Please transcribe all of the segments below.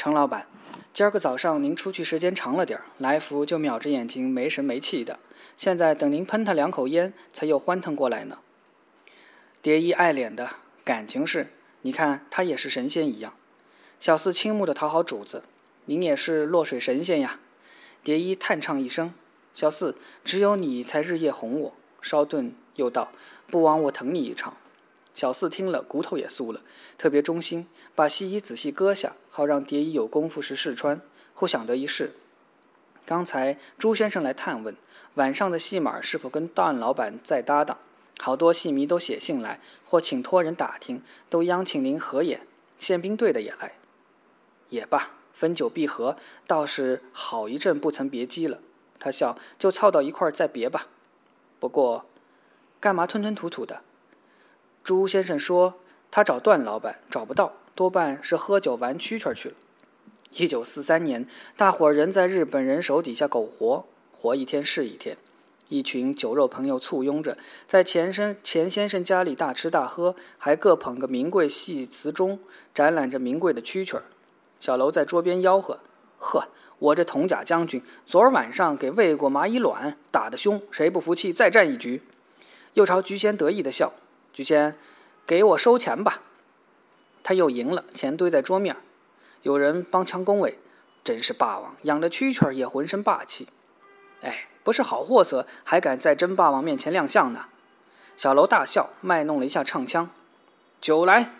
程老板，今儿个早上您出去时间长了点儿，来福就瞄着眼睛没神没气的，现在等您喷他两口烟，才又欢腾过来呢。蝶衣爱脸的感情是，你看他也是神仙一样。小四倾慕的讨好主子，您也是落水神仙呀。蝶衣叹唱一声：“小四，只有你才日夜哄我。”稍顿又道：“不枉我疼你一场。”小四听了，骨头也酥了，特别忠心，把西衣仔细割下，好让蝶衣有功夫时试穿。忽想得一试：刚才朱先生来探问，晚上的戏码是否跟段老板在搭档？好多戏迷都写信来，或请托人打听，都央请您合演。宪兵队的也来，也罢，分久必合，倒是好一阵不曾别机了。他笑，就凑到一块儿再别吧。不过，干嘛吞吞吐吐的？朱先生说他找段老板找不到，多半是喝酒玩蛐蛐去了。一九四三年，大伙儿人在日本人手底下苟活，活一天是一天。一群酒肉朋友簇拥着，在钱生钱先生家里大吃大喝，还各捧个名贵戏瓷盅，展览着名贵的蛐蛐。小楼在桌边吆喝：“呵，我这铜甲将军昨儿晚上给喂过蚂蚁卵，打得凶，谁不服气再战一局？”又朝菊仙得意的笑：“菊仙，给我收钱吧。”他又赢了，钱堆在桌面。有人帮腔恭维：“真是霸王，养的蛐蛐也浑身霸气。”哎。不是好货色，还敢在真霸王面前亮相呢？小楼大笑，卖弄了一下唱腔：“酒来，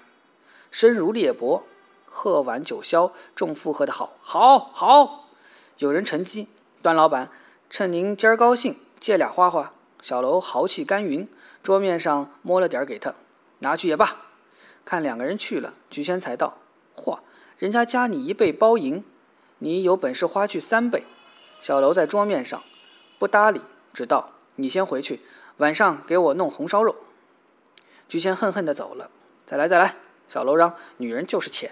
声如裂帛。喝完酒消，众附和的好，好，好。”有人乘机：“段老板，趁您今儿高兴，借俩花花。”小楼豪气干云，桌面上摸了点给他，拿去也罢。看两个人去了，菊仙才道：“嚯，人家加你一倍包银，你有本事花去三倍。”小楼在桌面上。不搭理，只道你先回去，晚上给我弄红烧肉。菊仙恨恨地走了。再来，再来！小楼嚷：“女人就是浅。”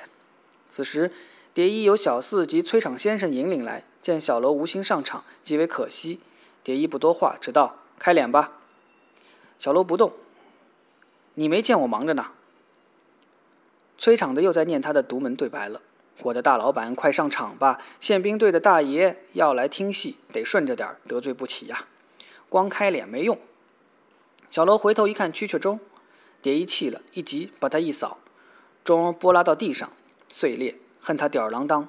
此时，蝶衣由小四及崔场先生引领来，见小楼无心上场，极为可惜。蝶衣不多话，只道：“开脸吧。”小楼不动。你没见我忙着呢。崔场的又在念他的独门对白了。我的大老板，快上场吧！宪兵队的大爷要来听戏，得顺着点儿得罪不起呀。光开脸没用。小楼回头一看，蛐蛐钟，蝶衣气了，一急把他一扫，钟拨拉到地上，碎裂。恨他吊儿郎当。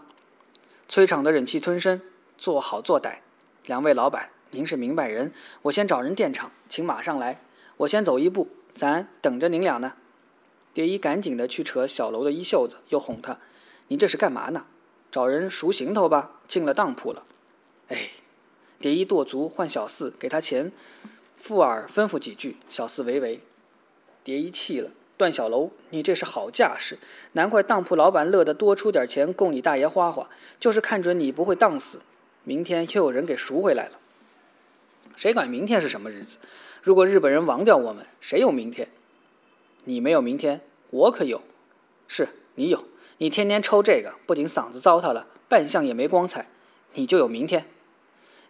崔场的忍气吞声，做好做歹。两位老板，您是明白人，我先找人垫场，请马上来。我先走一步，咱等着您俩呢。蝶衣赶紧的去扯小楼的衣袖子，又哄他。你这是干嘛呢？找人赎行头吧？进了当铺了。哎，蝶衣跺足唤小四给他钱，附耳吩咐几句。小四唯唯。蝶衣气了，段小楼，你这是好架势，难怪当铺老板乐得多出点钱供你大爷花花，就是看准你不会当死，明天又有人给赎回来了。谁管明天是什么日子？如果日本人亡掉我们，谁有明天？你没有明天，我可有。是你有。你天天抽这个，不仅嗓子糟蹋了，扮相也没光彩，你就有明天。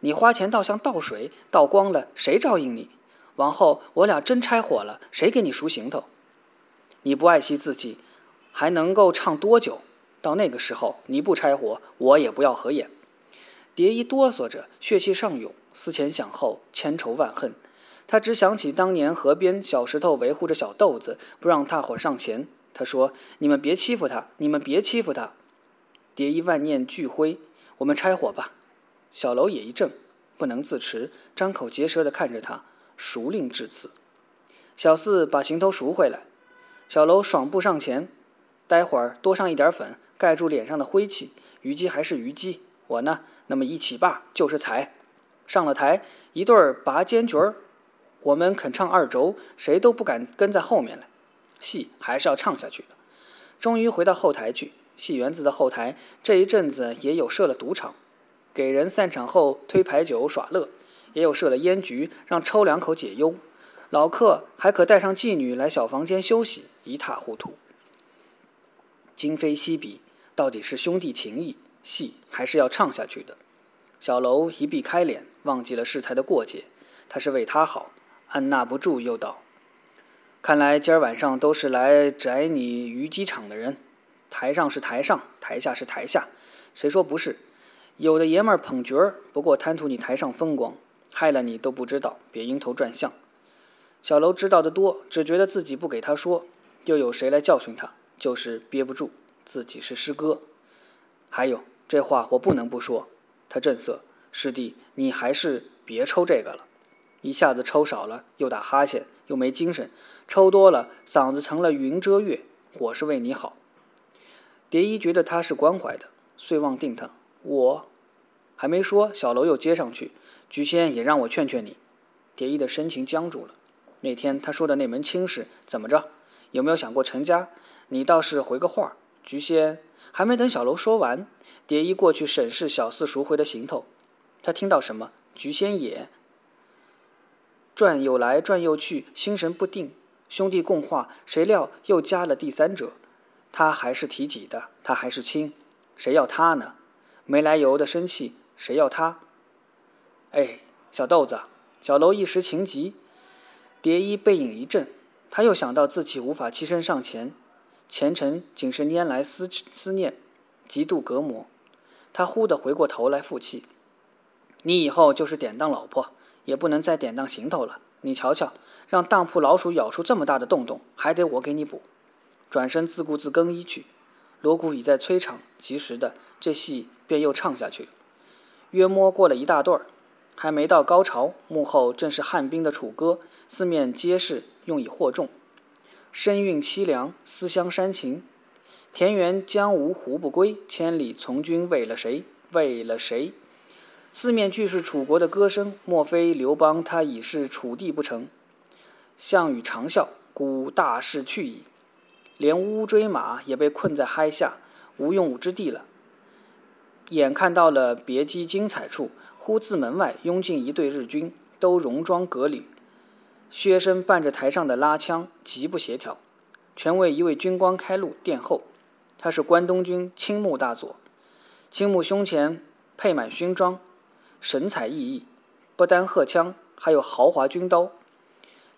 你花钱倒像倒水，倒光了谁照应你？往后我俩真拆伙了，谁给你赎行头？你不爱惜自己，还能够唱多久？到那个时候，你不拆伙，我也不要合眼。蝶衣哆嗦着，血气上涌，思前想后，千仇万恨。他只想起当年河边小石头维护着小豆子，不让大伙上前。他说：“你们别欺负他，你们别欺负他。”蝶衣万念俱灰，我们拆伙吧。小楼也一怔，不能自持，张口结舌地看着他，熟令至此。小四把行头赎回来。小楼爽步上前，待会儿多上一点粉，盖住脸上的灰气。虞姬还是虞姬，我呢，那么一起罢就是彩。上了台，一对儿拔尖角儿，我们肯唱二轴，谁都不敢跟在后面来。戏还是要唱下去的。终于回到后台去，戏园子的后台这一阵子也有设了赌场，给人散场后推牌九耍乐，也有设了烟局，让抽两口解忧。老客还可带上妓女来小房间休息，一塌糊涂。今非昔比，到底是兄弟情谊，戏还是要唱下去的。小楼一避开脸，忘记了适才的过节，他是为他好，按捺不住又道。看来今儿晚上都是来宰你虞姬场的人，台上是台上，台下是台下，谁说不是？有的爷们儿捧角儿，不过贪图你台上风光，害了你都不知道，别晕头转向。小楼知道的多，只觉得自己不给他说，又有谁来教训他？就是憋不住，自己是师哥。还有这话我不能不说。他正色：“师弟，你还是别抽这个了。一下子抽少了，又打哈欠，又没精神；抽多了，嗓子成了云遮月。我是为你好。”蝶衣觉得他是关怀的，遂望定他。我还没说，小楼又接上去：“菊仙也让我劝劝你。”蝶衣的深情僵住了。那天他说的那门亲事怎么着？有没有想过成家？你倒是回个话。菊仙还没等小楼说完。蝶衣过去审视小四赎回的行头，他听到什么？菊仙也转悠来转悠去，心神不定。兄弟共话，谁料又加了第三者。他还是提己的，他还是亲，谁要他呢？没来由的生气，谁要他？哎，小豆子，小楼一时情急，蝶衣背影一震，他又想到自己无法栖身上前，前程仅是拈来思思念，极度隔膜。他忽地回过头来，负气：“你以后就是典当老婆，也不能再典当行头了。你瞧瞧，让当铺老鼠咬出这么大的洞洞，还得我给你补。”转身自顾自更衣去。锣鼓已在催场，及时的，这戏便又唱下去。约摸过了一大段儿，还没到高潮，幕后正是汉兵的楚歌，四面皆是用以惑众。声韵凄凉，思乡煽情。田园将芜胡不归？千里从军为了谁？为了谁？四面俱是楚国的歌声。莫非刘邦他已是楚地不成？项羽长啸，孤大势去矣。连乌骓马也被困在垓下，无用武之地了。眼看到了别姬精彩处，忽自门外拥进一队日军，都戎装革履，薛声伴着台上的拉枪，极不协调。全为一位军官开路殿后。他是关东军青木大佐，青木胸前配满勋章，神采奕奕。不单荷枪，还有豪华军刀，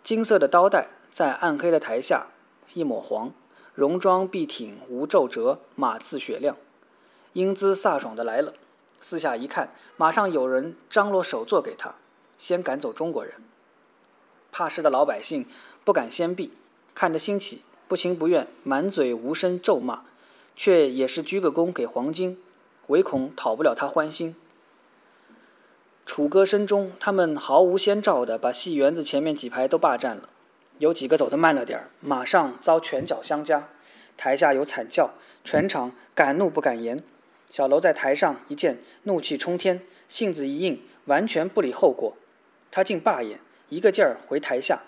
金色的刀带在暗黑的台下一抹黄。戎装笔挺无皱褶，马刺雪亮，英姿飒爽的来了。四下一看，马上有人张罗手座给他，先赶走中国人。怕事的老百姓不敢先避，看得兴起，不情不愿，满嘴无声咒骂。却也是鞠个躬给黄金，唯恐讨不了他欢心。楚歌声中，他们毫无先兆的把戏园子前面几排都霸占了。有几个走得慢了点儿，马上遭拳脚相加。台下有惨叫，全场敢怒不敢言。小楼在台上一见，怒气冲天，性子一硬，完全不理后果。他竟罢演，一个劲儿回台下，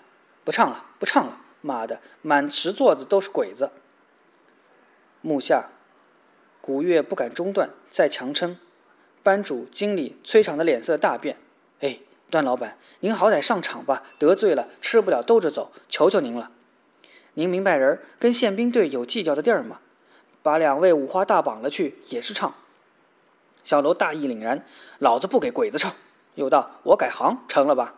不唱了，不唱了！妈的，满池座子都是鬼子。幕下，鼓乐不敢中断，再强撑。班主、经理催场的脸色大变。哎，段老板，您好歹上场吧，得罪了吃不了兜着走，求求您了。您明白人跟宪兵队有计较的地儿吗？把两位五花大绑了去也是唱。小楼大义凛然，老子不给鬼子唱。又道：我改行成了吧？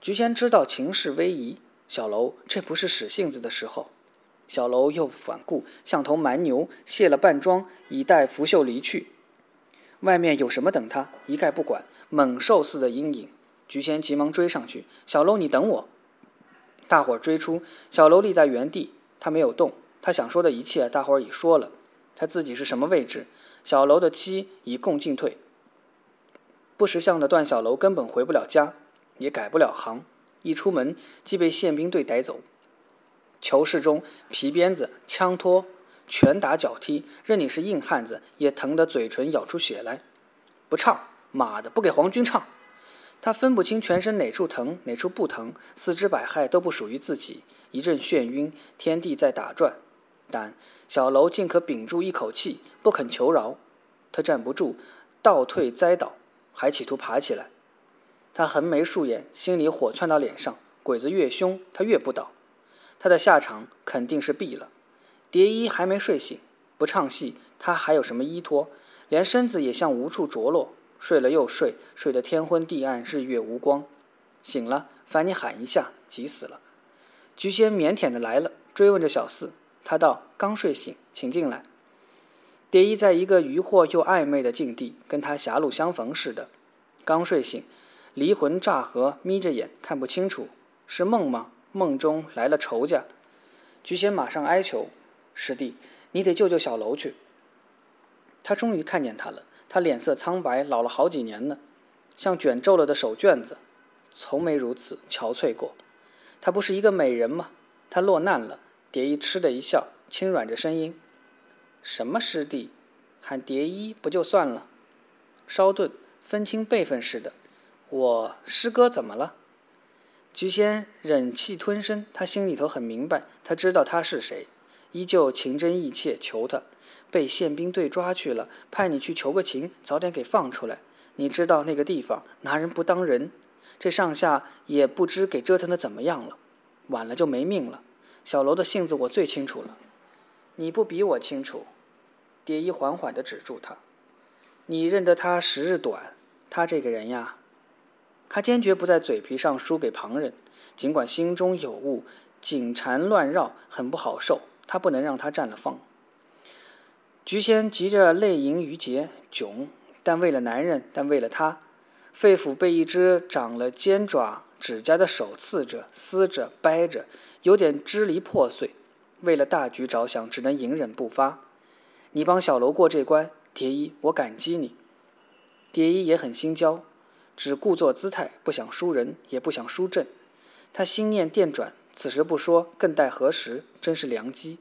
菊仙知道情势危急，小楼这不是使性子的时候。小楼又反顾，像头蛮牛，卸了半装，以待拂袖离去。外面有什么等他？一概不管，猛兽似的阴影。菊仙急忙追上去：“小楼，你等我！”大伙儿追出，小楼立在原地，他没有动。他想说的一切，大伙儿已说了。他自己是什么位置？小楼的妻已共进退。不识相的段小楼根本回不了家，也改不了行。一出门，即被宪兵队逮走。囚室中，皮鞭子、枪托、拳打脚踢，任你是硬汉子，也疼得嘴唇咬出血来。不唱，妈的，不给皇军唱！他分不清全身哪处疼，哪处不疼，四肢百骸都不属于自己，一阵眩晕，天地在打转。但小楼竟可屏住一口气，不肯求饶。他站不住，倒退栽倒，还企图爬起来。他横眉竖眼，心里火窜到脸上。鬼子越凶，他越不倒。他的下场肯定是毙了。蝶衣还没睡醒，不唱戏，他还有什么依托？连身子也像无处着落，睡了又睡，睡得天昏地暗，日月无光。醒了，烦你喊一下，急死了。菊仙腼腆的来了，追问着小四。他道：“刚睡醒，请进来。”蝶衣在一个疑惑又暧昧的境地，跟他狭路相逢似的。刚睡醒，离魂乍合，眯着眼看不清楚，是梦吗？梦中来了仇家。菊仙马上哀求：“师弟，你得救救小楼去。”他终于看见他了，他脸色苍白，老了好几年呢，像卷皱了的手绢子，从没如此憔悴过。她不是一个美人吗？她落难了。蝶衣嗤的一笑，轻软着声音。什么师弟，喊蝶衣不就算了？稍顿，分清辈分似的。我师哥怎么了？菊仙忍气吞声，他心里头很明白，他知道他是谁，依旧情真意切求他。被宪兵队抓去了，派你去求个情，早点给放出来。你知道那个地方拿人不当人，这上下也不知给折腾的怎么样了，晚了就没命了。小楼的性子我最清楚了，你不比我清楚。蝶衣缓缓地止住他：“你认得他时日短，他这个人呀，他坚决不在嘴皮上输给旁人。尽管心中有物，紧缠乱绕，很不好受。他不能让他占了风。”菊仙急着泪盈于睫，窘，但为了男人，但为了他，肺腑被一只长了尖爪指甲的手刺着、撕着、掰着，有点支离破碎。为了大局着想，只能隐忍不发。你帮小楼过这关，蝶衣，我感激你。蝶衣也很心焦，只故作姿态，不想输人，也不想输阵。他心念电转，此时不说，更待何时？真是良机。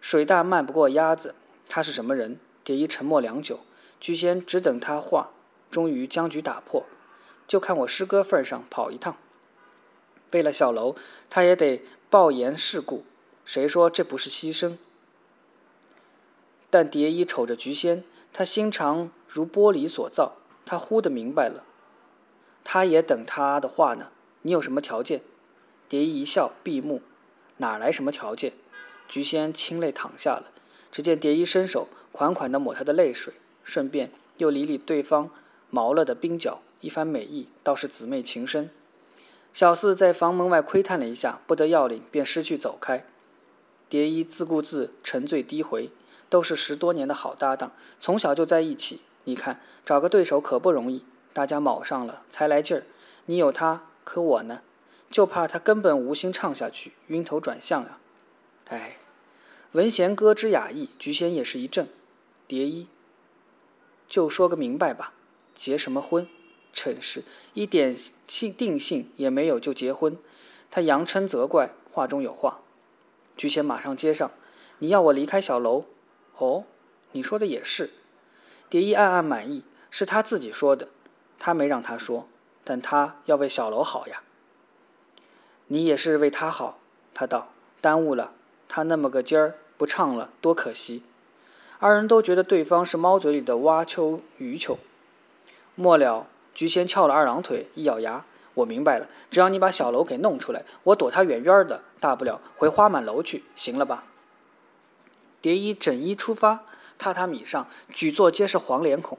水大漫不过鸭子，他是什么人？蝶衣沉默良久，居仙只等他话，终于僵局打破。就看我师哥份上跑一趟。为了小楼，他也得报言世故。谁说这不是牺牲？但蝶衣瞅着菊仙，他心肠如玻璃所造，他忽的明白了。他也等他的话呢。你有什么条件？蝶衣一笑，闭目。哪来什么条件？菊仙清泪淌下了。只见蝶衣伸手款款地抹她的泪水，顺便又理理对方毛了的鬓角，一番美意，倒是姊妹情深。小四在房门外窥探了一下，不得要领，便失去走开。蝶衣自顾自沉醉低回。都是十多年的好搭档，从小就在一起。你看，找个对手可不容易，大家卯上了才来劲儿。你有他，可我呢？就怕他根本无心唱下去，晕头转向呀！哎，闻弦歌之雅意，菊仙也是一怔。蝶衣，就说个明白吧，结什么婚？真是一点性定性也没有就结婚。他佯称责怪，话中有话。菊仙马上接上：“你要我离开小楼？”哦，你说的也是。蝶衣暗暗满意，是他自己说的，他没让他说，但他要为小楼好呀。你也是为他好，他道。耽误了他那么个尖儿，不唱了多可惜。二人都觉得对方是猫嘴里的蛙秋鱼球。末了，菊仙翘了二郎腿，一咬牙：“我明白了，只要你把小楼给弄出来，我躲他远远的，大不了回花满楼去，行了吧？”蝶衣整衣出发，榻榻米上举座皆是黄脸孔，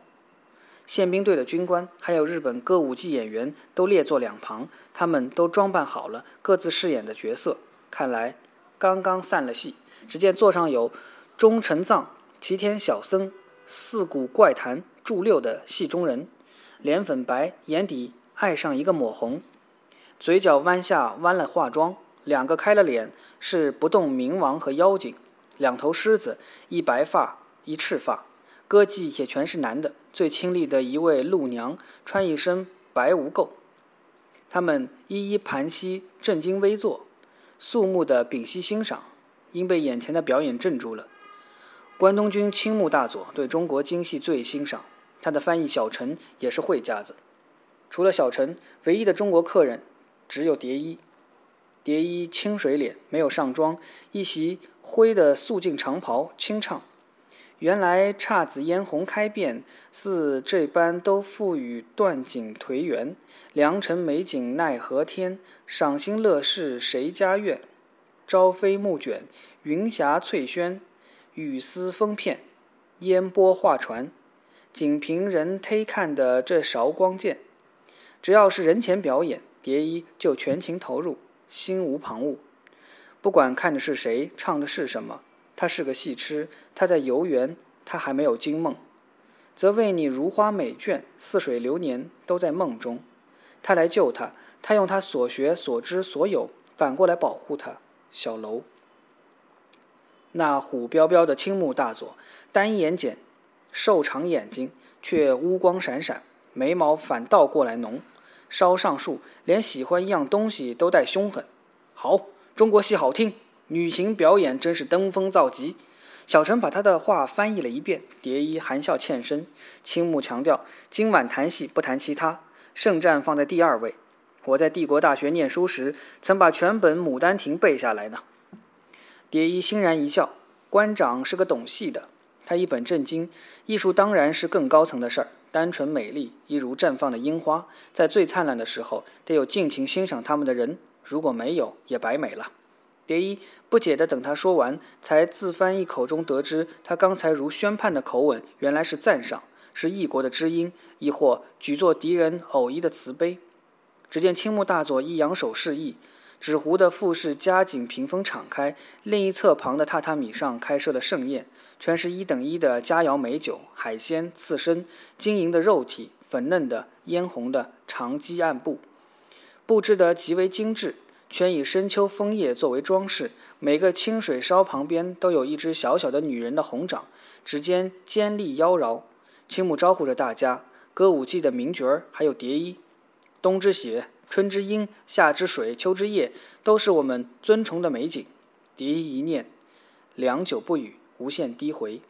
宪兵队的军官还有日本歌舞伎演员都列坐两旁，他们都装扮好了，各自饰演的角色。看来刚刚散了戏。只见座上有中臣藏、齐天小僧、四谷怪谈、祝六的戏中人，脸粉白，眼底爱上一个抹红，嘴角弯下弯了化妆，两个开了脸是不动明王和妖精。两头狮子，一白发，一赤发，歌妓也全是男的。最清丽的一位陆娘，穿一身白无垢。他们一一盘膝，正襟危坐，肃穆地屏息欣赏，因被眼前的表演镇住了。关东军青木大佐对中国京戏最欣赏，他的翻译小陈也是会家子。除了小陈，唯一的中国客人只有蝶衣。蝶衣清水脸，没有上妆，一袭灰的素净长袍，清唱。原来姹紫嫣红开遍，似这般都付与断井颓垣。良辰美景奈何天，赏心乐事谁家院？朝飞暮卷，云霞翠轩，雨丝风片，烟波画船。仅凭人忒看的这韶光剑，只要是人前表演，蝶衣就全情投入。心无旁骛，不管看的是谁，唱的是什么，他是个戏痴。他在游园他还没有惊梦，则为你如花美眷，似水流年，都在梦中。他来救他，他用他所学所知所有，反过来保护他。小楼，那虎彪彪的青木大佐，单眼睑，瘦长眼睛，却乌光闪闪，眉毛反倒过来浓。稍上树，连喜欢一样东西都带凶狠。好，中国戏好听，女情表演真是登峰造极。小陈把他的话翻译了一遍，蝶衣含笑欠身。青木强调，今晚谈戏不谈其他，圣战放在第二位。我在帝国大学念书时，曾把全本《牡丹亭》背下来呢。蝶衣欣然一笑，官长是个懂戏的。他一本正经，艺术当然是更高层的事儿。单纯美丽，一如绽放的樱花，在最灿烂的时候，得有尽情欣赏它们的人。如果没有，也白美了。蝶衣不解地等他说完，才自翻译口中得知，他刚才如宣判的口吻，原来是赞赏，是异国的知音，亦或举作敌人偶一的慈悲。只见青木大佐一扬手示意。纸糊的复式加紧屏风敞开，另一侧旁的榻榻米上开设了盛宴，全是一等一的佳肴美酒、海鲜、刺身、晶莹的肉体、粉嫩的、嫣红的长机暗布，布置得极为精致，全以深秋枫叶作为装饰。每个清水烧旁边都有一只小小的女人的红掌，指尖尖利妖娆。青木招呼着大家，歌舞伎的名角儿还有蝶衣，冬之雪。春之樱，夏之水，秋之叶，都是我们尊崇的美景。蝶衣一念，良久不语，无限低回。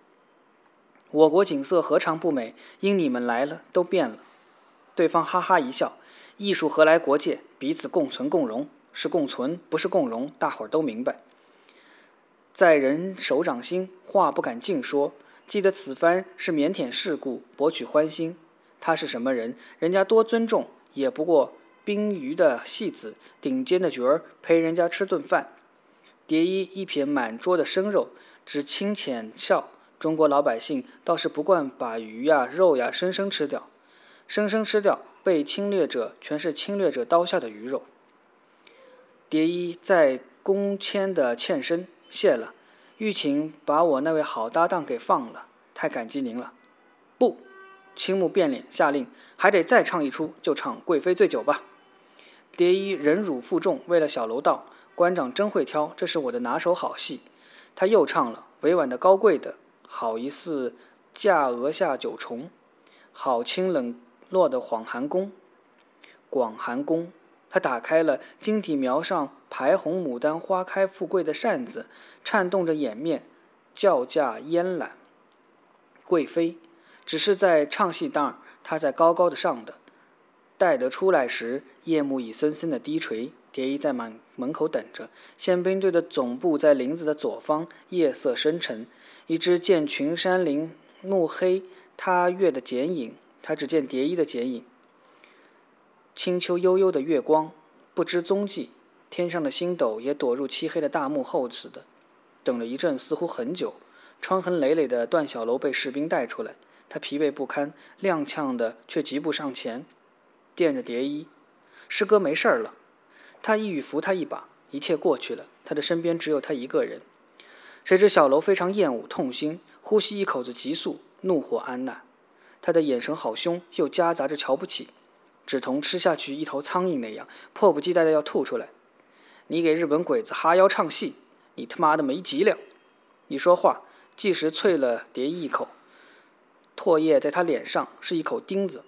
我国景色何尝不美？因你们来了，都变了。对方哈哈一笑：“艺术何来国界？彼此共存共荣，是共存，不是共荣。大伙儿都明白。在人手掌心，话不敢尽说。记得此番是腼腆世故，博取欢心。他是什么人？人家多尊重，也不过。”冰鱼的戏子，顶尖的角儿，陪人家吃顿饭。蝶衣一瞥满桌的生肉，只轻浅笑。中国老百姓倒是不惯把鱼呀、肉呀生生吃掉，生生吃掉被侵略者，全是侵略者刀下的鱼肉。蝶衣在宫谦的欠身，谢了。欲请把我那位好搭档给放了，太感激您了。不，青木变脸下令，还得再唱一出，就唱《贵妃醉酒》吧。蝶衣忍辱负重，为了小楼道，馆长真会挑，这是我的拿手好戏。他又唱了委婉的高贵的，好疑似嫁娥下九重，好清冷落的广寒宫。广寒宫，他打开了金体描上排红牡丹花开富贵的扇子，颤动着掩面，叫价烟懒。贵妃，只是在唱戏当他在高高的上的。待得出来时，夜幕已森森的低垂。蝶衣在满门口等着。宪兵队的总部在林子的左方，夜色深沉。一只见群山林暮黑，他月的剪影，他只见蝶衣的剪影。清秋悠悠的月光，不知踪迹。天上的星斗也躲入漆黑的大幕后似的。等了一阵，似乎很久。疮痕累累的段小楼被士兵带出来，他疲惫不堪，踉跄的却疾步上前。垫着蝶衣，师哥没事儿了。他一语扶他一把，一切过去了。他的身边只有他一个人。谁知小楼非常厌恶、痛心，呼吸一口子急速，怒火安娜。他的眼神好凶，又夹杂着瞧不起，只同吃下去一头苍蝇那样，迫不及待的要吐出来。你给日本鬼子哈腰唱戏，你他妈的没脊梁！你说话，即时啐了蝶衣一口，唾液在他脸上是一口钉子。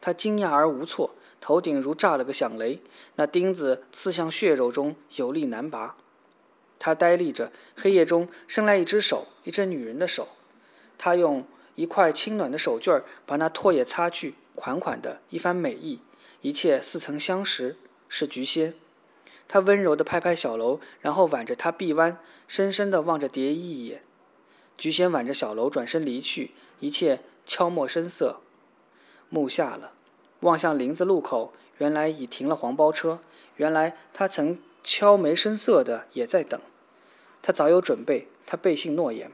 他惊讶而无措，头顶如炸了个响雷，那钉子刺向血肉中，有力难拔。他呆立着，黑夜中伸来一只手，一只女人的手。他用一块轻暖的手绢把那唾液擦去，款款的一番美意，一切似曾相识，是菊仙。他温柔地拍拍小楼，然后挽着她臂弯，深深地望着蝶衣一眼。菊仙挽着小楼转身离去，一切悄默声色。幕下了，望向林子路口，原来已停了黄包车。原来他曾悄没声色的也在等，他早有准备，他背信诺言，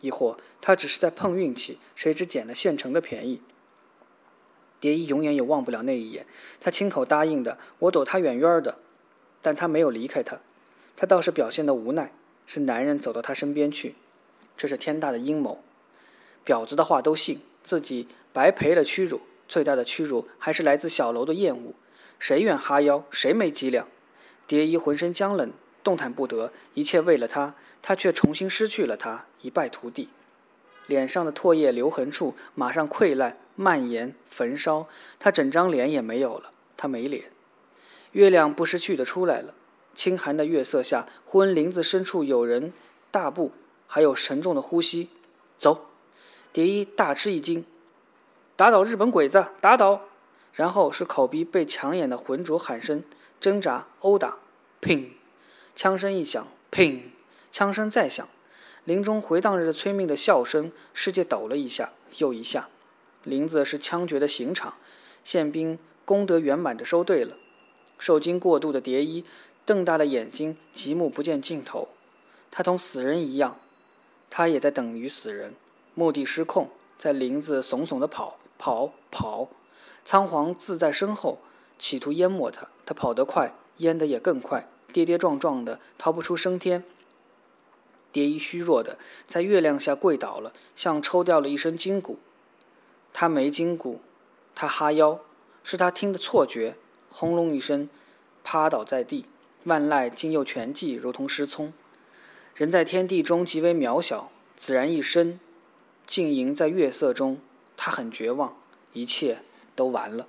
亦或他只是在碰运气，谁知捡了现成的便宜。蝶衣永远也忘不了那一眼，他亲口答应的，我躲他远远的，但他没有离开他，他倒是表现的无奈，是男人走到他身边去，这是天大的阴谋。婊子的话都信，自己白赔了屈辱，最大的屈辱还是来自小楼的厌恶。谁愿哈腰？谁没脊梁？蝶衣浑身僵冷，动弹不得。一切为了他，他却重新失去了他，一败涂地。脸上的唾液留痕处马上溃烂、蔓延、焚烧，他整张脸也没有了。他没脸。月亮不识趣的出来了。清寒的月色下，忽闻林子深处有人大步，还有沉重的呼吸。走！蝶衣大吃一惊，打倒日本鬼子！打倒！然后是口鼻被抢眼的浑浊喊声，挣扎、殴打。砰！枪声一响，砰！枪声再响，林中回荡着催命的笑声。世界抖了一下又一下。林子是枪决的刑场，宪兵功德圆满的收队了。受惊过度的蝶衣。瞪大了眼睛，极目不见尽头。他同死人一样，他也在等于死人。目的失控，在林子耸耸地跑，跑，跑。仓皇自在身后，企图淹没他。他跑得快，淹得也更快，跌跌撞撞的，逃不出升天。蝶衣虚弱的在月亮下跪倒了，像抽掉了一身筋骨。他没筋骨，他哈腰，是他听的错觉。轰隆一声，趴倒在地。万籁竟又全寂，如同失聪。人在天地中极为渺小，自然一生，静营在月色中。他很绝望，一切都完了。